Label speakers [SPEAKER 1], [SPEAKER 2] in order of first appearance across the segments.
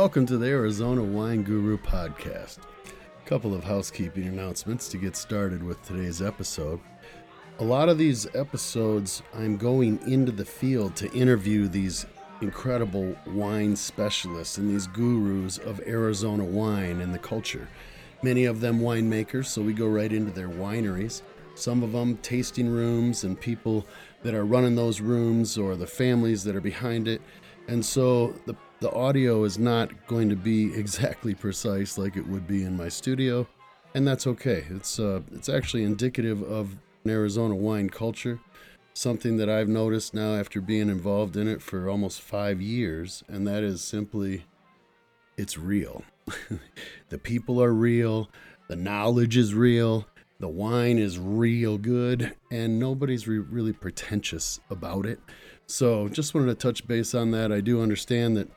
[SPEAKER 1] Welcome to the Arizona Wine Guru podcast. A couple of housekeeping announcements to get started with today's episode. A lot of these episodes, I'm going into the field to interview these incredible wine specialists and these gurus of Arizona wine and the culture. Many of them winemakers, so we go right into their wineries. Some of them tasting rooms and people that are running those rooms or the families that are behind it. And so the, the audio is not going to be exactly precise like it would be in my studio, and that's okay. It's uh, it's actually indicative of an Arizona wine culture, something that I've noticed now after being involved in it for almost five years, and that is simply it's real. the people are real, the knowledge is real, the wine is real good, and nobody's re- really pretentious about it. So, just wanted to touch base on that. I do understand that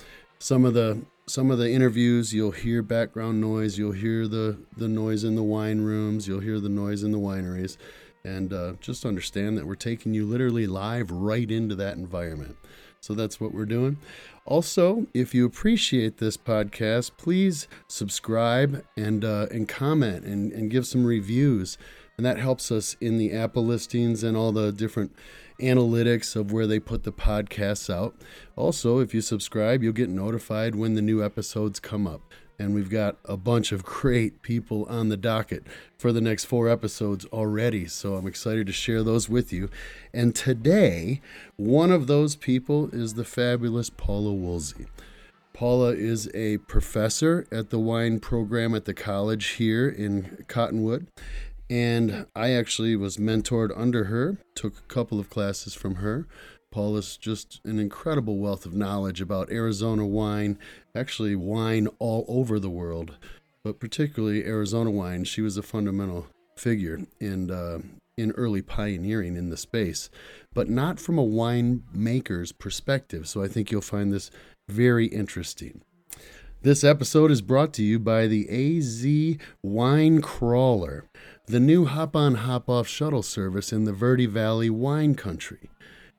[SPEAKER 1] some of the some of the interviews you'll hear background noise, you'll hear the the noise in the wine rooms, you'll hear the noise in the wineries, and uh, just understand that we're taking you literally live right into that environment. So that's what we're doing. Also, if you appreciate this podcast, please subscribe and uh, and comment and, and give some reviews. And that helps us in the Apple listings and all the different analytics of where they put the podcasts out. Also, if you subscribe, you'll get notified when the new episodes come up. And we've got a bunch of great people on the docket for the next four episodes already. So I'm excited to share those with you. And today, one of those people is the fabulous Paula Woolsey. Paula is a professor at the wine program at the college here in Cottonwood. And I actually was mentored under her, took a couple of classes from her. Paula's just an incredible wealth of knowledge about Arizona wine, actually, wine all over the world, but particularly Arizona wine. She was a fundamental figure in, uh, in early pioneering in the space, but not from a winemaker's perspective. So I think you'll find this very interesting. This episode is brought to you by the AZ Wine Crawler, the new hop on hop off shuttle service in the Verde Valley wine country.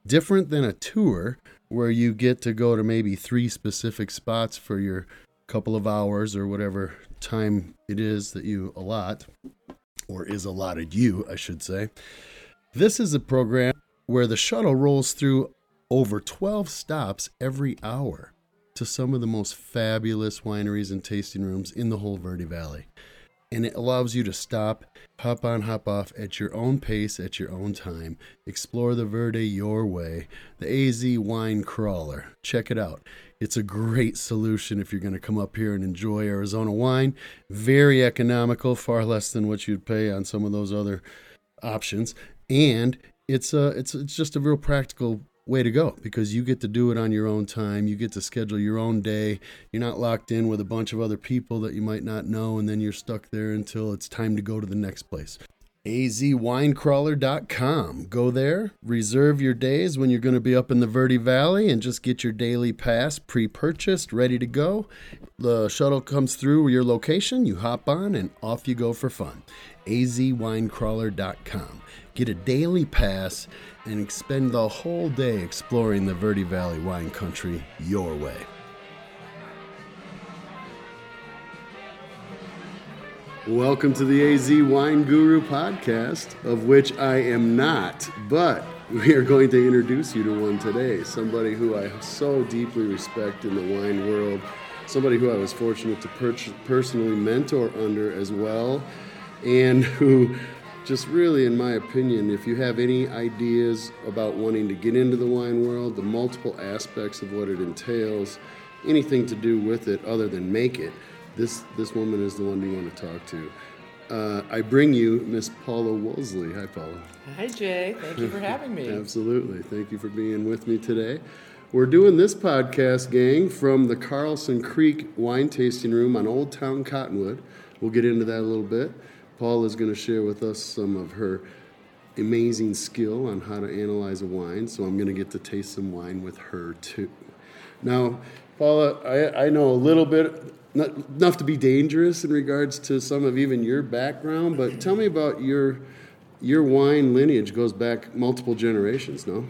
[SPEAKER 1] Different than a tour where you get to go to maybe three specific spots for your couple of hours or whatever time it is that you allot, or is allotted you, I should say. This is a program where the shuttle rolls through over 12 stops every hour to some of the most fabulous wineries and tasting rooms in the whole Verde Valley. And it allows you to stop, hop on, hop off at your own pace, at your own time. Explore the Verde your way. The AZ Wine Crawler. Check it out. It's a great solution if you're going to come up here and enjoy Arizona wine. Very economical, far less than what you'd pay on some of those other options. And it's a, it's, it's just a real practical way to go because you get to do it on your own time. You get to schedule your own day. You're not locked in with a bunch of other people that you might not know, and then you're stuck there until it's time to go to the next place. azwinecrawler.com. Go there, reserve your days when you're going to be up in the Verde Valley, and just get your daily pass pre purchased, ready to go. The shuttle comes through your location, you hop on, and off you go for fun. azwinecrawler.com. Get a daily pass and spend the whole day exploring the Verde Valley wine country your way. Welcome to the AZ Wine Guru podcast, of which I am not, but we are going to introduce you to one today. Somebody who I so deeply respect in the wine world, somebody who I was fortunate to per- personally mentor under as well, and who just really, in my opinion, if you have any ideas about wanting to get into the wine world, the multiple aspects of what it entails, anything to do with it other than make it, this this woman is the one you want to talk to. Uh, I bring you Miss Paula Woolsey. Hi, Paula.
[SPEAKER 2] Hi, Jay. Thank you for having me.
[SPEAKER 1] Absolutely. Thank you for being with me today. We're doing this podcast, gang, from the Carlson Creek Wine Tasting Room on Old Town Cottonwood. We'll get into that a little bit. Paula is going to share with us some of her amazing skill on how to analyze a wine. So I'm going to get to taste some wine with her too. Now, Paula, I, I know a little bit, not enough to be dangerous in regards to some of even your background, but tell me about your your wine lineage goes back multiple generations, no?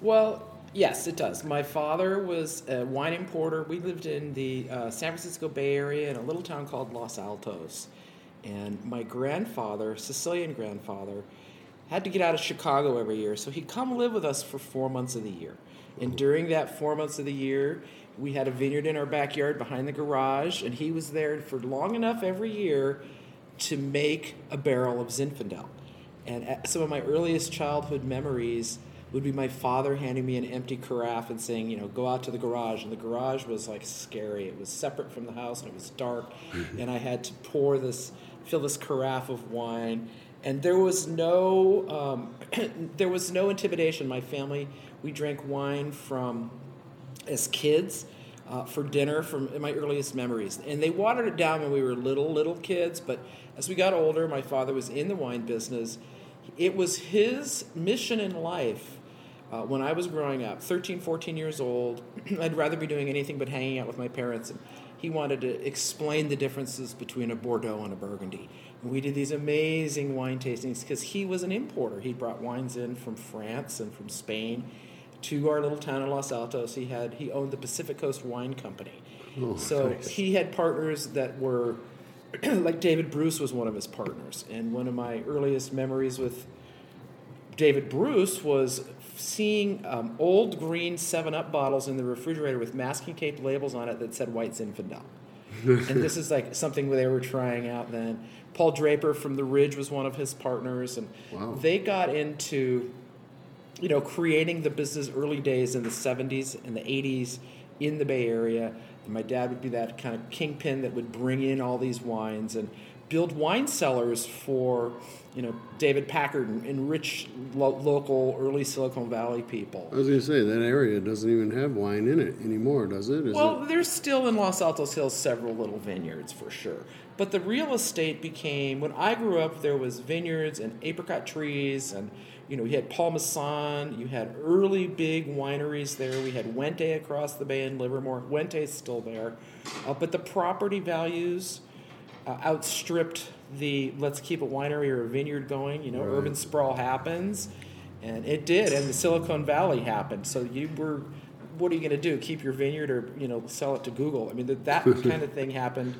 [SPEAKER 2] Well, Yes, it does. My father was a wine importer. We lived in the uh, San Francisco Bay Area in a little town called Los Altos. And my grandfather, Sicilian grandfather, had to get out of Chicago every year. So he'd come live with us for four months of the year. And during that four months of the year, we had a vineyard in our backyard behind the garage. And he was there for long enough every year to make a barrel of Zinfandel. And some of my earliest childhood memories would be my father handing me an empty carafe and saying, you know, go out to the garage. And the garage was like scary. It was separate from the house and it was dark. Mm-hmm. and I had to pour this, fill this carafe of wine. And there was no, um, there was no intimidation. My family, we drank wine from as kids. Uh, for dinner from my earliest memories. And they watered it down when we were little, little kids. But as we got older, my father was in the wine business. It was his mission in life uh, when I was growing up, 13, 14 years old. I'd rather be doing anything but hanging out with my parents. And he wanted to explain the differences between a Bordeaux and a Burgundy. And we did these amazing wine tastings because he was an importer. He brought wines in from France and from Spain to our little town of Los Altos. He had he owned the Pacific Coast Wine Company.
[SPEAKER 1] Oh,
[SPEAKER 2] so
[SPEAKER 1] nice.
[SPEAKER 2] he had partners that were like David Bruce was one of his partners. And one of my earliest memories with David Bruce was seeing um, old green 7 Up bottles in the refrigerator with masking tape labels on it that said White Zinfandel. and this is like something they were trying out then. Paul Draper from The Ridge was one of his partners, and
[SPEAKER 1] Wow.
[SPEAKER 2] they got into you know, creating the business early days in the 70s and the 80s in the Bay Area. And my dad would be that kind of kingpin that would bring in all these wines and build wine cellars for, you know, David Packard and, and rich lo- local early Silicon Valley people.
[SPEAKER 1] I was going to say that area doesn't even have wine in it anymore, does it? Is
[SPEAKER 2] Well,
[SPEAKER 1] it?
[SPEAKER 2] there's still in Los Altos Hills several little vineyards for sure. But the real estate became when I grew up there was vineyards and apricot trees and you know, you had Paul Masson, you had early big wineries there. We had Wente across the bay in Livermore. Wente's still there. Uh, but the property values uh, outstripped the let's keep a winery or a vineyard going. You know,
[SPEAKER 1] Right.
[SPEAKER 2] urban sprawl happens, and it did, and the Silicon Valley happened. So you were, what are you going to do? Keep your vineyard or you know sell it to Google? I mean, that that kind of thing happened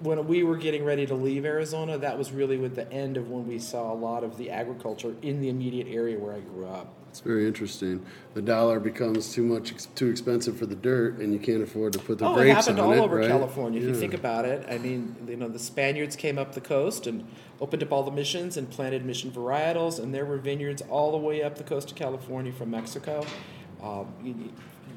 [SPEAKER 2] when we were getting ready to leave Arizona. That was really with the end of when we saw a lot of the agriculture in the immediate area where I grew up.
[SPEAKER 1] It's very interesting. The dollar becomes too much, too expensive for the dirt, and you can't afford to put the
[SPEAKER 2] Oh, it
[SPEAKER 1] grapes
[SPEAKER 2] happened all
[SPEAKER 1] it,
[SPEAKER 2] over
[SPEAKER 1] right?
[SPEAKER 2] California. If you think about it, I mean, you know, the Spaniards came up the coast and opened up all the missions and planted mission varietals, and there were vineyards all the way up the coast of California from Mexico. Um, you-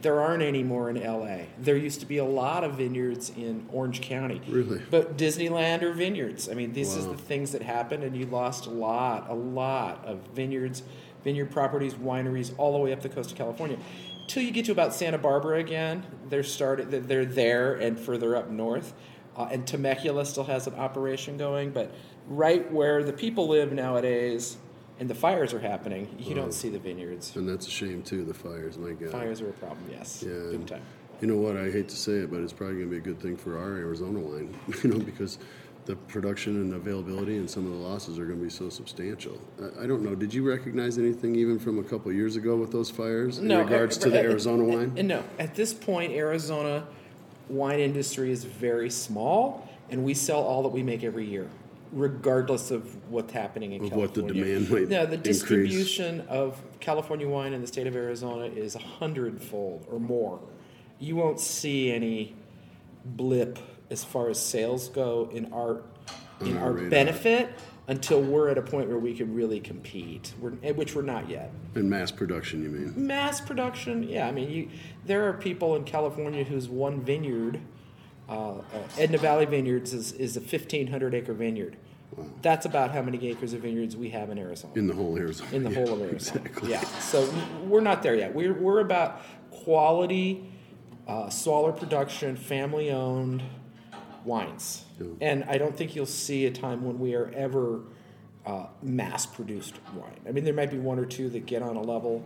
[SPEAKER 2] there aren't any more in LA. There used to be a lot of vineyards in Orange County.
[SPEAKER 1] Really?
[SPEAKER 2] But Disneyland or vineyards. I mean, this is
[SPEAKER 1] Wow.
[SPEAKER 2] the things that happened, and you lost a lot, a lot of vineyards, vineyard properties, wineries, all the way up the coast of California. Till you get to about Santa Barbara again, they're started. they're- there and further up north, uh, and Temecula still has an operation going. But right where the people live nowadays, and the fires are happening, you don't see the vineyards.
[SPEAKER 1] And that's a shame too. The fires, my God.
[SPEAKER 2] Fires are a problem. Yes,
[SPEAKER 1] Yeah.
[SPEAKER 2] big time.
[SPEAKER 1] You know what? I hate to say it, but it's probably going to be a good thing for our Arizona wine. You know, because the production and availability and some of the losses are going to be so substantial. I, I don't know. Did you recognize anything even from a couple years ago with those fires in regards to the
[SPEAKER 2] uh,
[SPEAKER 1] Arizona wine?
[SPEAKER 2] uh, no, at this point, Arizona wine industry is very small, and we sell all that we make every year, regardless of what's happening in
[SPEAKER 1] Of what the demand might
[SPEAKER 2] No, the
[SPEAKER 1] increase.
[SPEAKER 2] distribution of California wine in the state of Arizona is a hundredfold or more. You won't see any blip as far as sales go in our in
[SPEAKER 1] our radar.
[SPEAKER 2] benefit until we're at a point where we can really compete, we're, which we're not yet.
[SPEAKER 1] In mass production, you mean?
[SPEAKER 2] mass production yeah. I mean you there are people in california whose one vineyard uh, uh, edna valley vineyards is, is a 1500 acre vineyard. That's about how many acres of vineyards we have in arizona.
[SPEAKER 1] In the whole Arizona.
[SPEAKER 2] in the
[SPEAKER 1] Yeah,
[SPEAKER 2] whole of arizona.
[SPEAKER 1] Exactly.
[SPEAKER 2] yeah. So we're not there yet. We're, we're about quality uh, smaller production family owned wines
[SPEAKER 1] Yeah.
[SPEAKER 2] and i don't think you'll see a time when we are ever uh, mass produced wine. I mean, there might be one or two that get on a level.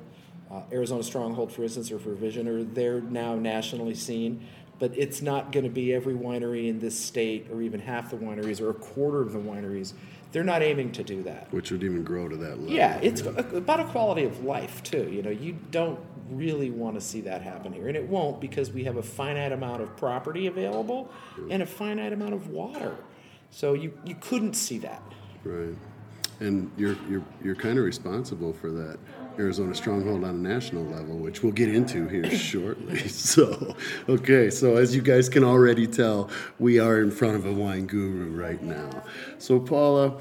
[SPEAKER 2] Uh, Arizona Stronghold, for instance, or for Vision, or they're now nationally seen. But it's not going to be every winery in this state, or even half the wineries, or a quarter of the wineries. They're not aiming to do that.
[SPEAKER 1] Which would even grow to that level.
[SPEAKER 2] Yeah, it's a- about a quality of life too. You know, you don't really want to see that happen here. And it won't because we have a finite amount of property available and a finite amount of water. So you, you couldn't see that.
[SPEAKER 1] Right. And you're, you're, you're kind of responsible for that Arizona stronghold on a national level, which we'll get into here shortly. So, okay, so as you guys can already tell, we are in front of a wine guru right now. So, Paula,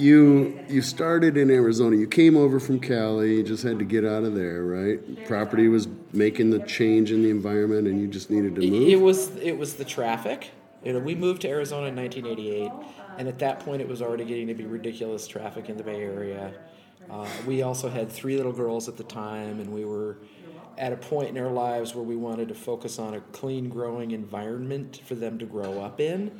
[SPEAKER 1] you you started in Arizona. You came over from Cali. You just had to get out of there, right? Property was making the change in the environment, and you just needed to move.
[SPEAKER 2] It, it was it was the traffic. You know, we moved to Arizona in 1988, and at that point, it was already getting to be ridiculous traffic in the Bay Area. Uh, we also had three little girls at the time, and we were at a point in our lives where we wanted to focus on a clean growing environment for them to grow up in.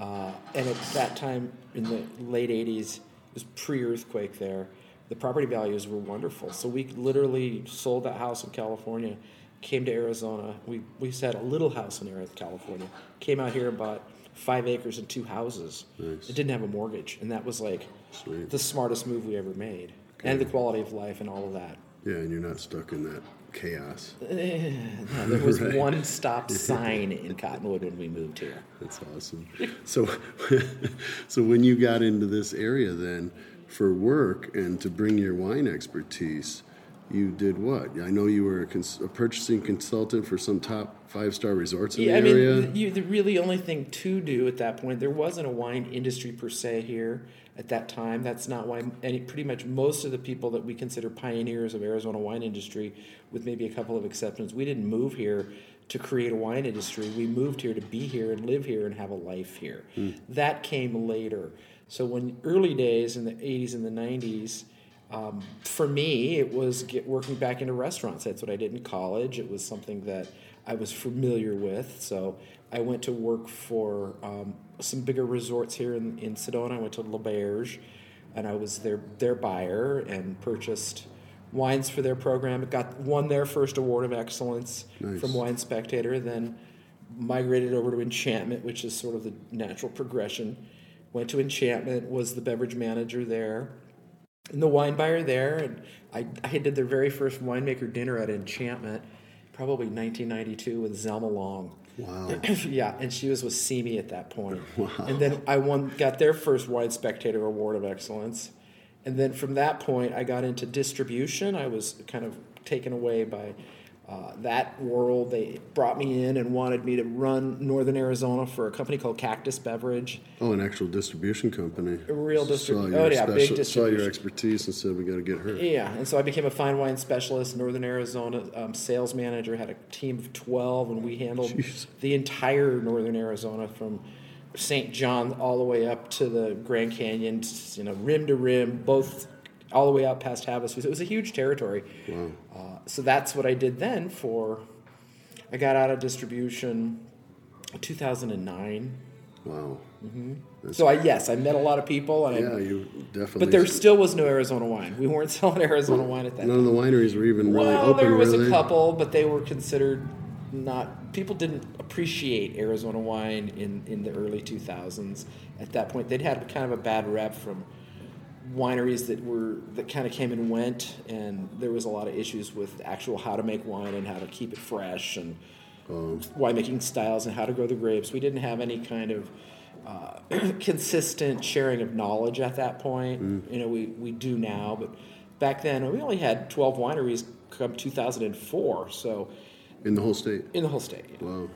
[SPEAKER 2] Uh, and at that time, in the late 80s, it was pre earthquake there. The property values were wonderful. So we literally sold that house in California, came to Arizona. We, we had a little house in Arizona, California, came out here and bought five acres and two houses.
[SPEAKER 1] Nice.
[SPEAKER 2] It didn't have a mortgage. And that was like
[SPEAKER 1] Sweet.
[SPEAKER 2] the smartest move we ever made. And the quality of life and all of that.
[SPEAKER 1] Yeah, and you're not stuck in that chaos.
[SPEAKER 2] No, there was
[SPEAKER 1] Right.
[SPEAKER 2] one stop sign in Cottonwood when we moved here.
[SPEAKER 1] That's awesome. So, so when you got into this area, then for work and to bring your wine expertise, you did what? I know you were a, cons- a purchasing consultant for some top five star resorts in
[SPEAKER 2] Yeah,
[SPEAKER 1] the
[SPEAKER 2] I
[SPEAKER 1] area.
[SPEAKER 2] mean, you, the really only thing to do at that point, there wasn't a wine industry per se here at that time. That's not why any, pretty much most of the people that we consider pioneers of Arizona wine industry, with maybe a couple of exceptions, we didn't move here to create a wine industry. We moved here to be here and live here and have a life here. Hmm. That came later. So when early days in the 80s and the 90s, um, for me, it was get working back into restaurants. That's what I did in college. It was something that I was familiar with. So I went to work for um, some bigger resorts here in, in Sedona. I went to L'Auberge, and I was their their buyer and purchased wines for their program. It got won their first award of excellence
[SPEAKER 1] Nice.
[SPEAKER 2] from Wine Spectator. Then migrated over to Enchantment, which is sort of the natural progression. Went to Enchantment, was the beverage manager there and the wine buyer there, and I, I did their very first winemaker dinner at Enchantment, probably 1992 with Zelma Long.
[SPEAKER 1] wow.
[SPEAKER 2] yeah, and she was with Simi at that point.
[SPEAKER 1] Wow.
[SPEAKER 2] And then I won, got their first Wine Spectator Award of Excellence. And then from that point, I got into distribution. I was kind of taken away by uh, that world. They brought me in and wanted me to run Northern Arizona for a company called Cactus Beverage.
[SPEAKER 1] Oh, an actual distribution company.
[SPEAKER 2] A real distrib-
[SPEAKER 1] Saw
[SPEAKER 2] oh, yeah, big
[SPEAKER 1] Saw your expertise and said we got to get her.
[SPEAKER 2] Yeah, and so I became a fine wine specialist, Northern Arizona um, sales manager. Had a team of twelve, and we handled
[SPEAKER 1] Jeez.
[SPEAKER 2] the entire Northern Arizona from St. John all the way up to the Grand Canyon, you know, rim to rim, both all the way out past Havasu. So it was a huge territory.
[SPEAKER 1] Wow.
[SPEAKER 2] Uh, so that's what I did then. For I got out of distribution, two thousand and nine.
[SPEAKER 1] Wow.
[SPEAKER 2] So I yes, I met a lot of people, and I,
[SPEAKER 1] Yeah, you definitely.
[SPEAKER 2] but there still was no Arizona wine. We weren't selling Arizona wine at that time.
[SPEAKER 1] none of the wineries were even really
[SPEAKER 2] well,
[SPEAKER 1] open.
[SPEAKER 2] there was a
[SPEAKER 1] they?
[SPEAKER 2] couple, but they were considered not. People didn't appreciate Arizona wine in in the early 2000s. At that point, they'd had kind of a bad rep from wineries that were that kind of came and went, and there was a lot of issues with actual how to make wine and how to keep it fresh and
[SPEAKER 1] Um,
[SPEAKER 2] winemaking styles and how to grow the grapes. We didn't have any kind of uh, consistent sharing of knowledge at that point.
[SPEAKER 1] Mm.
[SPEAKER 2] You know, we, we do now, but back then we only had 12 wineries come 2004, so
[SPEAKER 1] in the whole state.
[SPEAKER 2] in the whole state.
[SPEAKER 1] Wow.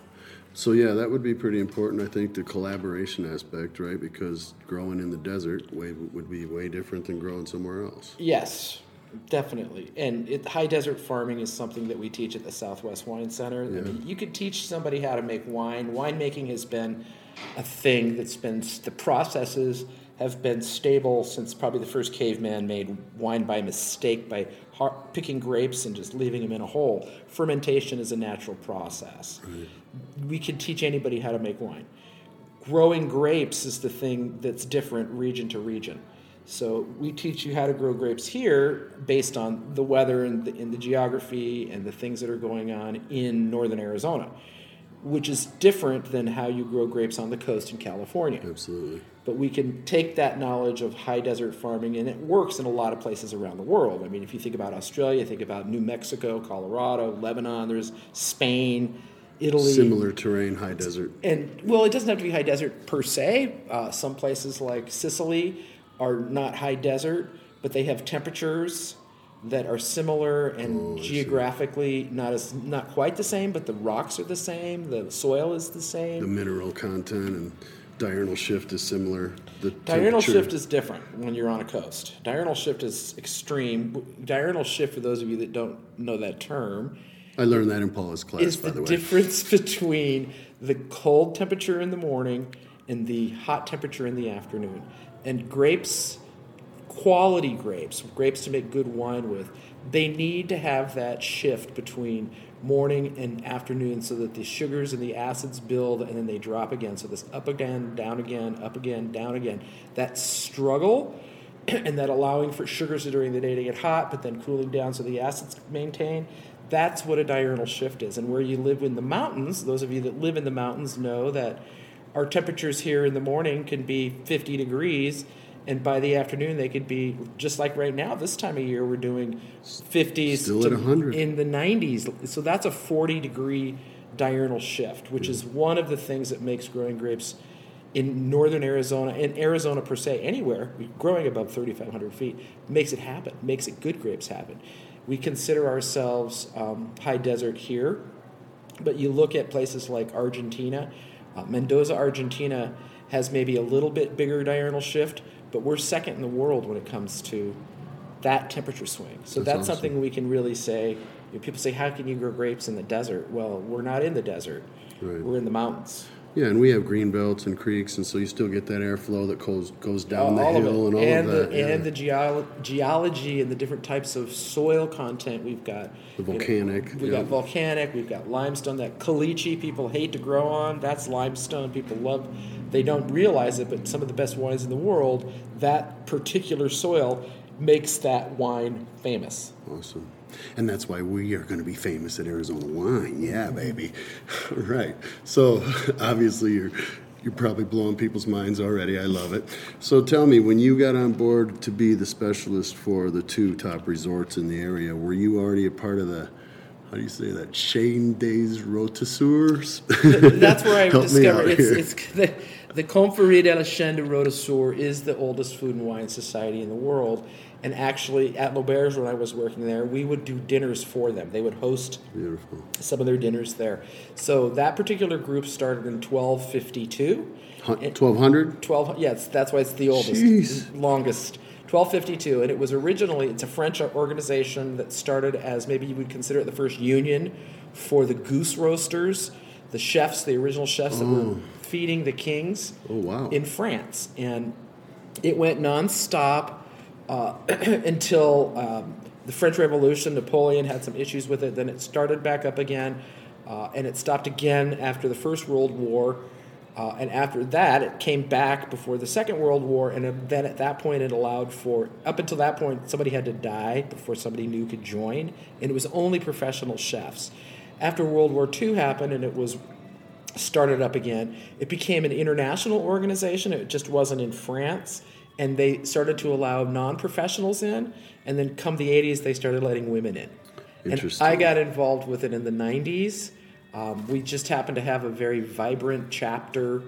[SPEAKER 1] So yeah, that would be pretty important. I think the collaboration aspect, right? Because growing in the desert way, would be way different than growing somewhere else.
[SPEAKER 2] Yes, definitely. And it, high desert farming is something that we teach at the Southwest Wine Center. I mean, you could teach somebody how to make wine. Winemaking has been a thing that's been the processes have been stable since probably the first caveman made wine by mistake by har- picking grapes and just leaving them in a hole. Fermentation is a natural process. We can teach anybody how to make wine growing grapes is the thing that's different region to region. So we teach you how to grow grapes here based on the weather and the, and the geography and the things that are going on in northern Arizona. which is different than how you grow grapes on the coast in California.
[SPEAKER 1] Absolutely.
[SPEAKER 2] But we can take that knowledge of high desert farming, and it works in a lot of places around the world. I mean, if you think about Australia, think about New Mexico, Colorado, Lebanon, there's Spain, Italy.
[SPEAKER 1] Similar terrain, high desert.
[SPEAKER 2] And well, it doesn't have to be high desert per se. Uh, some places like Sicily are not high desert, but they have temperatures that are similar and
[SPEAKER 1] Oh,
[SPEAKER 2] geographically not as not quite the same, but the rocks are the same, the soil is the same.
[SPEAKER 1] The mineral content and diurnal shift is similar. The
[SPEAKER 2] Diurnal shift is different when you're on a coast. Diurnal shift is extreme. Diurnal shift, for those of you that don't know that term,
[SPEAKER 1] I learned that in Paula's class,
[SPEAKER 2] is
[SPEAKER 1] by
[SPEAKER 2] the
[SPEAKER 1] the way.
[SPEAKER 2] difference between the cold temperature in the morning and the hot temperature in the afternoon. And grapes, quality grapes, grapes to make good wine with, they need to have that shift between morning and afternoon so that the sugars and the acids build and then they drop again. So this up again, down again, up again, down again. That struggle and that allowing for sugars during the day to get hot, but then cooling down so the acids maintain. That's what a diurnal shift is. And where you live in the mountains, those of you that live in the mountains know that our temperatures here in the morning can be 50 degrees, and by the afternoon they could be just like right now. This time of year, we're doing 50s
[SPEAKER 1] Still
[SPEAKER 2] to
[SPEAKER 1] at 100.
[SPEAKER 2] in the 90s. So that's a 40 degree diurnal shift, which is one of the things that makes growing grapes in northern Arizona, in Arizona per se, anywhere, growing above 3,500 feet, makes it happen, makes it good grapes happen. We consider ourselves um, high desert here, but you look at places like Argentina, uh, Mendoza, Argentina has maybe a little bit bigger diurnal shift, but we're second in the world when it comes to that temperature swing. So
[SPEAKER 1] That's
[SPEAKER 2] that's,
[SPEAKER 1] awesome.
[SPEAKER 2] something we can really say. You know, people say, "How can you grow grapes in the desert?" Well, we're not in the desert.
[SPEAKER 1] Right.
[SPEAKER 2] We're in the mountains.
[SPEAKER 1] Yeah, and we have green belts and creeks, and so you still get that airflow that goes goes down the
[SPEAKER 2] all it.
[SPEAKER 1] hill and all
[SPEAKER 2] and
[SPEAKER 1] of
[SPEAKER 2] the,
[SPEAKER 1] that. yeah.
[SPEAKER 2] and the geolo- geology and the different types of soil content we've got.
[SPEAKER 1] The
[SPEAKER 2] You know,
[SPEAKER 1] volcanic,
[SPEAKER 2] we've
[SPEAKER 1] yeah.
[SPEAKER 2] got volcanic. We've got limestone. That caliche people hate to grow on. That's limestone. People love. They don't realize it, but some of the best wines in the world, that particular soil makes that wine famous.
[SPEAKER 1] Awesome. And that's why we are going to be famous at Arizona Wine. Yeah, baby. Right. So obviously you're you're probably blowing people's minds already. I love it. So tell me, when you got on board to be the specialist for the two top resorts in the area, were you already a part of the how do you say that? Chaîne des Rôtisseurs?
[SPEAKER 2] That's where I discovered it's, it's the, the Confrérie de la Chaîne des Rôtisseurs is the oldest food and wine society in the world. And actually, at L'Auberge, when I was working there, we would do dinners for them. They would host
[SPEAKER 1] Beautiful.
[SPEAKER 2] some of their dinners there. So that particular group started in 1252.
[SPEAKER 1] Twelve hundred.
[SPEAKER 2] 12 yes that's why it's the oldest
[SPEAKER 1] Jeez.
[SPEAKER 2] longest 1252 and it was originally it's a french organization that started as maybe you would consider it the first union for the goose roasters the chefs the original chefs that were oh. feeding the kings
[SPEAKER 1] Oh wow.
[SPEAKER 2] in france and it went nonstop uh, until um, the French Revolution. Napoleon had some issues with it. Then it started back up again, uh, and it stopped again after the First World War. Uh, and after that, it came back before the Second World War. And then at that point, it allowed for up until that point, somebody had to die before somebody new could join, and it was only professional chefs. After World War II happened, and it was started up again. It became an international organization. It just wasn't in France. And they started to allow non professionals in. And then come the 80s, they started letting women in. And
[SPEAKER 1] Interesting.
[SPEAKER 2] I got involved with it in the 90s. Um, we just happened to have a very vibrant chapter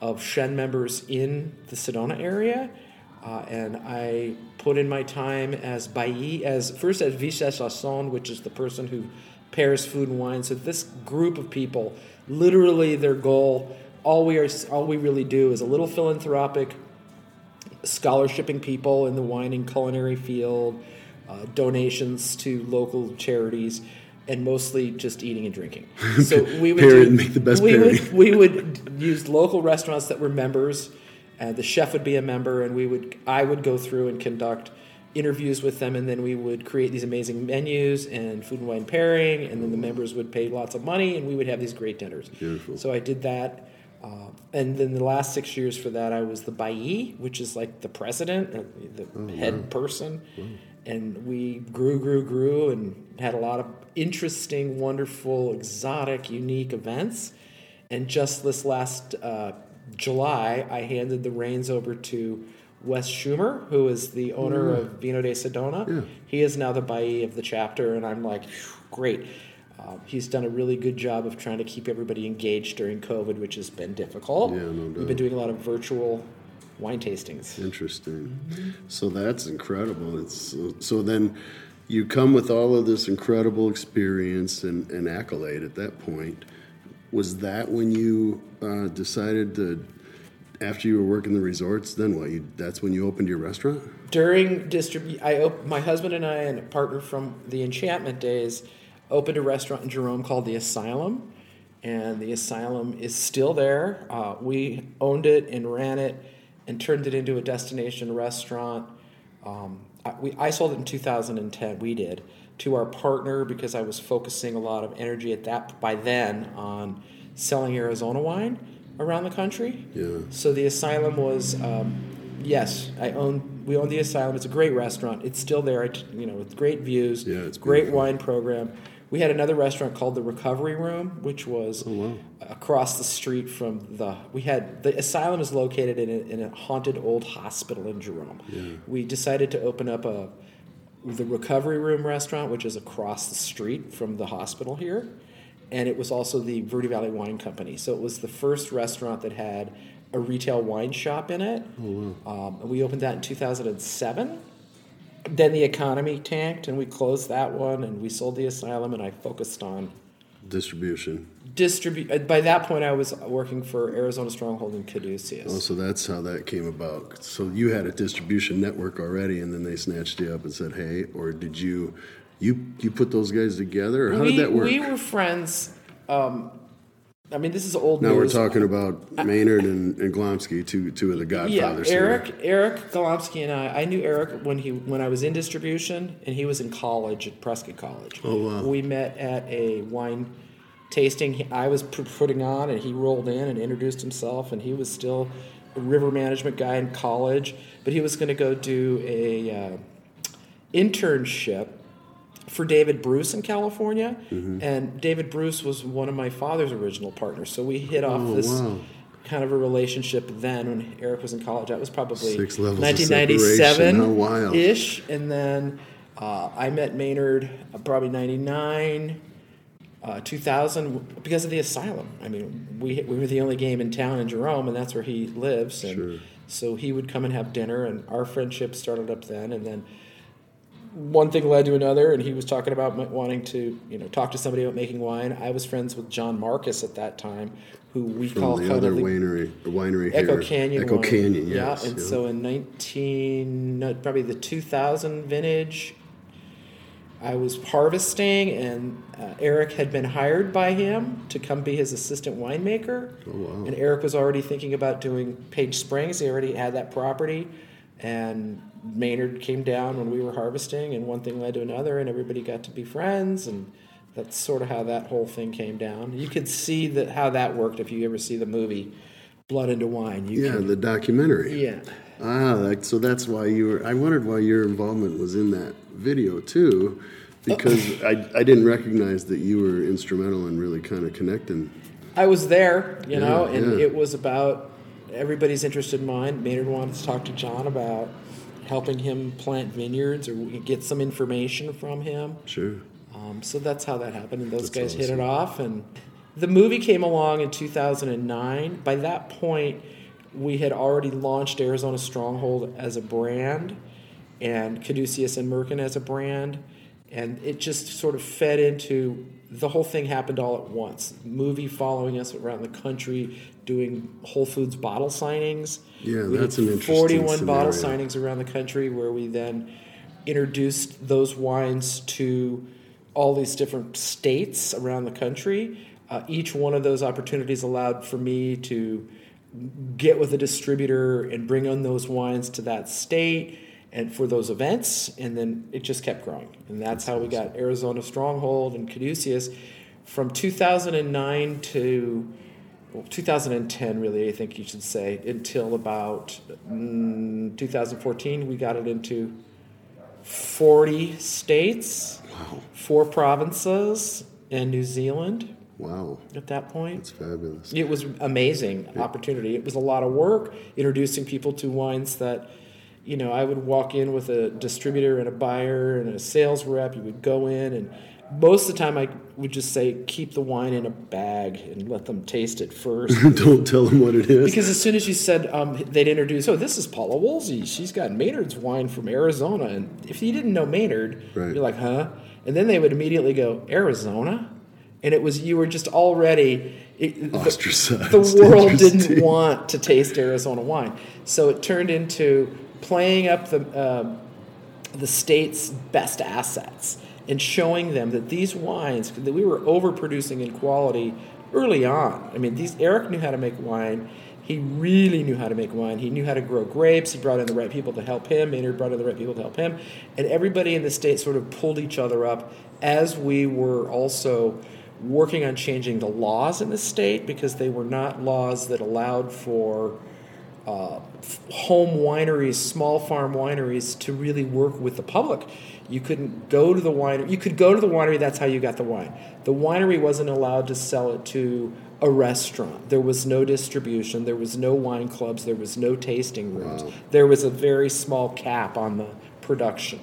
[SPEAKER 2] of Chaîne members in the Sedona area. Uh, and I put in my time as bailli, as first as vice which is the person who pairs food and wine. So this group of people, literally their goal, all we are, all we really do is a little philanthropic, scholarshiping people in the wine and culinary field, uh, donations to local charities, and mostly just eating and drinking. So we would do,
[SPEAKER 1] make the best
[SPEAKER 2] we
[SPEAKER 1] parody.
[SPEAKER 2] would, we would use local restaurants that were members. Uh, the chef would be a member, and we would I would go through and conduct interviews with them, and then we would create these amazing menus and food and wine pairing, and then the members would pay lots of money, and we would have these great dinners.
[SPEAKER 1] Beautiful.
[SPEAKER 2] So I did that. Uh, and then the last six years for that, I was the bailli, which is like the president, uh, the
[SPEAKER 1] Oh,
[SPEAKER 2] head person. And we grew, grew, grew, and had a lot of interesting, wonderful, exotic, unique events. And just this last uh, July, I handed the reins over to Wes Schumer, who is the owner of Vino de Sedona.
[SPEAKER 1] Yeah.
[SPEAKER 2] He is now the Bailli of the chapter, and I'm like, great. Um, he's done a really good job of trying to keep everybody engaged during COVID, which has been difficult.
[SPEAKER 1] Yeah, no doubt.
[SPEAKER 2] We've been doing a lot of virtual wine tastings.
[SPEAKER 1] Interesting.
[SPEAKER 2] Mm-hmm.
[SPEAKER 1] So that's incredible. It's so, so then you come with all of this incredible experience and, and accolade at that point. Was that when you uh, decided to, after you were working the resorts, then what? You, that's when you opened your restaurant?
[SPEAKER 2] During distribute, I op- my husband and I and a partner from the Enchantment days opened a restaurant in Jerome called the Asylum, and the Asylum is still there. Uh, we owned it and ran it and turned it into a destination restaurant. Um, I, we, I sold it in 2010. We did to our partner because I was focusing a lot of energy at that by then on selling Arizona wine around the country.
[SPEAKER 1] Yeah.
[SPEAKER 2] So the asylum was, um, yes, I own. We own the asylum. It's a great restaurant. It's still there. You know, with great views.
[SPEAKER 1] Yeah, it's
[SPEAKER 2] great
[SPEAKER 1] beautiful.
[SPEAKER 2] wine program. We had another restaurant called the Recovery Room, which was
[SPEAKER 1] Oh, wow.
[SPEAKER 2] across the street from the. We had the asylum is located in a, in a haunted old hospital in Jerome. We decided to open up a the Recovery Room restaurant, which is across the street from the hospital here, and it was also the Verde Valley Wine Company. So it was the first restaurant that had a retail wine shop in it. um, and we opened that in 2007. Then the economy tanked, and we closed that one, and we sold the asylum, and I focused on
[SPEAKER 1] Distribution.
[SPEAKER 2] distribute. By that point, I was working for Arizona Stronghold in Caduceus.
[SPEAKER 1] Oh, so that's how that came about. So you had a distribution network already, and then they snatched you up and said, "Hey," or did you, you, you put those guys together, or how
[SPEAKER 2] we,
[SPEAKER 1] did that work?
[SPEAKER 2] We were friends. Um, I mean, this is old
[SPEAKER 1] now we're talking about Maynard and, and Glomski, two two of the
[SPEAKER 2] Yeah,
[SPEAKER 1] Godfathers. here.
[SPEAKER 2] Eric, Eric Glomski and I. I knew Eric when he when I was in distribution, and he was in college at Prescott College.
[SPEAKER 1] Oh, wow.
[SPEAKER 2] We met at a wine tasting. I was putting on, and he rolled in and introduced himself, and he was still a river management guy in college, but he was going to go do a uh, internship for David Bruce in California,
[SPEAKER 1] Mm-hmm.
[SPEAKER 2] and David Bruce was one of my father's original partners. So we hit off
[SPEAKER 1] Oh,
[SPEAKER 2] this
[SPEAKER 1] wow.
[SPEAKER 2] kind of a relationship then when Eric was in college. That was probably
[SPEAKER 1] Six
[SPEAKER 2] 1997
[SPEAKER 1] separation. How wild.
[SPEAKER 2] ish, and then uh, I met Maynard uh, probably 99. Uh, 2000 because of the asylum. I mean, we we were the only game in town in Jerome, and that's where he lives. And
[SPEAKER 1] Sure.
[SPEAKER 2] so he would come and have dinner, and our friendship started up then. And then one thing led to another, and he was talking about wanting to, you know, talk to somebody about making wine. I was friends with John Marcus at that time, who we call
[SPEAKER 1] From the
[SPEAKER 2] kind
[SPEAKER 1] other
[SPEAKER 2] the
[SPEAKER 1] winery, the winery
[SPEAKER 2] Echo
[SPEAKER 1] here.
[SPEAKER 2] Canyon.
[SPEAKER 1] Echo
[SPEAKER 2] wine.
[SPEAKER 1] Canyon,
[SPEAKER 2] Yeah, and
[SPEAKER 1] yeah.
[SPEAKER 2] so in 19, no, probably the 2000 vintage, I was harvesting, and uh, Eric had been hired by him to come be his assistant winemaker.
[SPEAKER 1] Oh, wow.
[SPEAKER 2] And Eric was already thinking about doing Page Springs. He already had that property, and Maynard came down when we were harvesting, and one thing led to another, and everybody got to be friends, and that's sort of how that whole thing came down. You could see that how that worked if you ever see the movie Blood into Wine. You
[SPEAKER 1] yeah,
[SPEAKER 2] can,
[SPEAKER 1] the documentary.
[SPEAKER 2] yeah.
[SPEAKER 1] Ah, so that's why you were. I wondered why your involvement was in that video too, because I, I didn't recognize that you were instrumental in really kind of connecting.
[SPEAKER 2] I was there, you know, and
[SPEAKER 1] yeah.
[SPEAKER 2] it was about everybody's interested in mine. Maynard wanted to talk to John about helping him plant vineyards or get some information from him.
[SPEAKER 1] Sure.
[SPEAKER 2] Um, so that's how that happened, and those
[SPEAKER 1] That's
[SPEAKER 2] guys hit it off. And the movie came along in 2009. By that point, we had already launched Arizona Stronghold as a brand, and Caduceus and Merkin as a brand, and it just sort of fed into the whole thing happened all at once. Movie following us around the country, doing Whole Foods bottle signings.
[SPEAKER 1] Yeah,
[SPEAKER 2] We
[SPEAKER 1] that's an interesting
[SPEAKER 2] 41 bottle signings around the country where we then introduced those wines to all these different states around the country. Uh, each one of those opportunities allowed for me to get with a distributor and bring on those wines to that state and for those events and then it just kept growing and that's how we got arizona stronghold and caduceus from 2009 to well, 2010 really i think you should say until about mm, 2014 we got it into 40 states
[SPEAKER 1] Wow.
[SPEAKER 2] four provinces and new zealand
[SPEAKER 1] Wow,
[SPEAKER 2] at that point.
[SPEAKER 1] it's fabulous.
[SPEAKER 2] It was amazing opportunity. It was a lot of work introducing people to wines that, you know, I would walk in with a distributor and a buyer and a sales rep. You would go in and most of the time I would just say keep the wine in a bag and let them taste it first.
[SPEAKER 1] Don't tell them what it is.
[SPEAKER 2] Because as soon as you said um, they'd introduce, oh, this is Paula Woolsey. She's got Maynard's wine from Arizona, and if you didn't know Maynard,
[SPEAKER 1] Right.
[SPEAKER 2] you're like, huh? And then they would immediately go Arizona, and it was you were just already it, the-
[SPEAKER 1] Ostracized.
[SPEAKER 2] The, world didn't want to taste Arizona wine, so it turned into playing up the um the state's best assets and showing them that these wines that we were overproducing in quality early on. I mean, these Eric knew how to make wine. He really knew how to make wine. He knew how to grow grapes. He brought in the right people to help him. Maynard brought in the right people to help him, and everybody in the state sort of pulled each other up as we were also working on changing the laws in the state because they were not laws that allowed for uh, home wineries, small farm wineries, to really work with the public. You couldn't go to the winery. You could go to the winery. That's how you got the wine. The winery wasn't allowed to sell it to a restaurant. There was no distribution. There was no wine clubs. There was no tasting rooms.
[SPEAKER 1] Wow.
[SPEAKER 2] There was a very small cap on the production.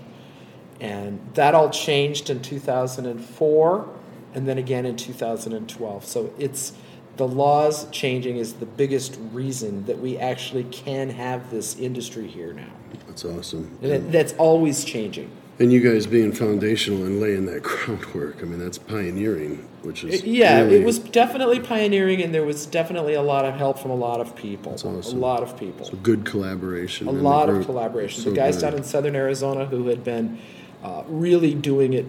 [SPEAKER 2] And that all changed in 2004 and then again in 2012. So it's the laws changing is the biggest reason that we actually can have this industry here now.
[SPEAKER 1] That's awesome.
[SPEAKER 2] And it, that's always changing.
[SPEAKER 1] And you guys being foundational and laying that groundwork, I mean, that's pioneering, which is
[SPEAKER 2] Yeah,
[SPEAKER 1] really-
[SPEAKER 2] it was definitely pioneering, and there was definitely a lot of help from a lot of people.
[SPEAKER 1] awesome.
[SPEAKER 2] A lot of people.
[SPEAKER 1] so good collaboration.
[SPEAKER 2] a lot of collaboration.
[SPEAKER 1] So
[SPEAKER 2] the guys
[SPEAKER 1] good.
[SPEAKER 2] down in southern Arizona who had been uh, really doing it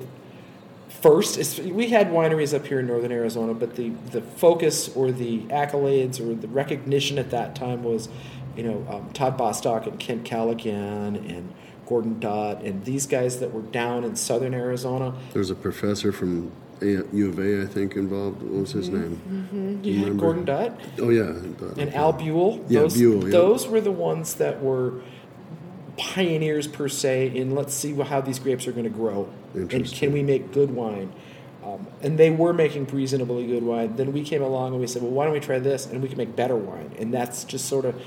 [SPEAKER 2] first. It's, we had wineries up here in northern Arizona, but the, the focus or the accolades or the recognition at that time was, you know, um, Todd Bostock and Kent Callaghan and Gordon Dutt and these guys that were down in southern Arizona.
[SPEAKER 1] There's a professor from A- U of A, I think, involved. What was his name?
[SPEAKER 2] You had
[SPEAKER 1] Remember?
[SPEAKER 2] Gordon Dutt.
[SPEAKER 1] Oh yeah, Dutt.
[SPEAKER 2] and Al Buell.
[SPEAKER 1] Yeah,
[SPEAKER 2] those,
[SPEAKER 1] Buell, yeah.
[SPEAKER 2] Those were the ones that were pioneers per se in let's see how these grapes are going to grow and can we make good wine. Um, and they were making reasonably good wine. Then we came along and we said, well, why don't we try this and we can make better wine? And that's just sort of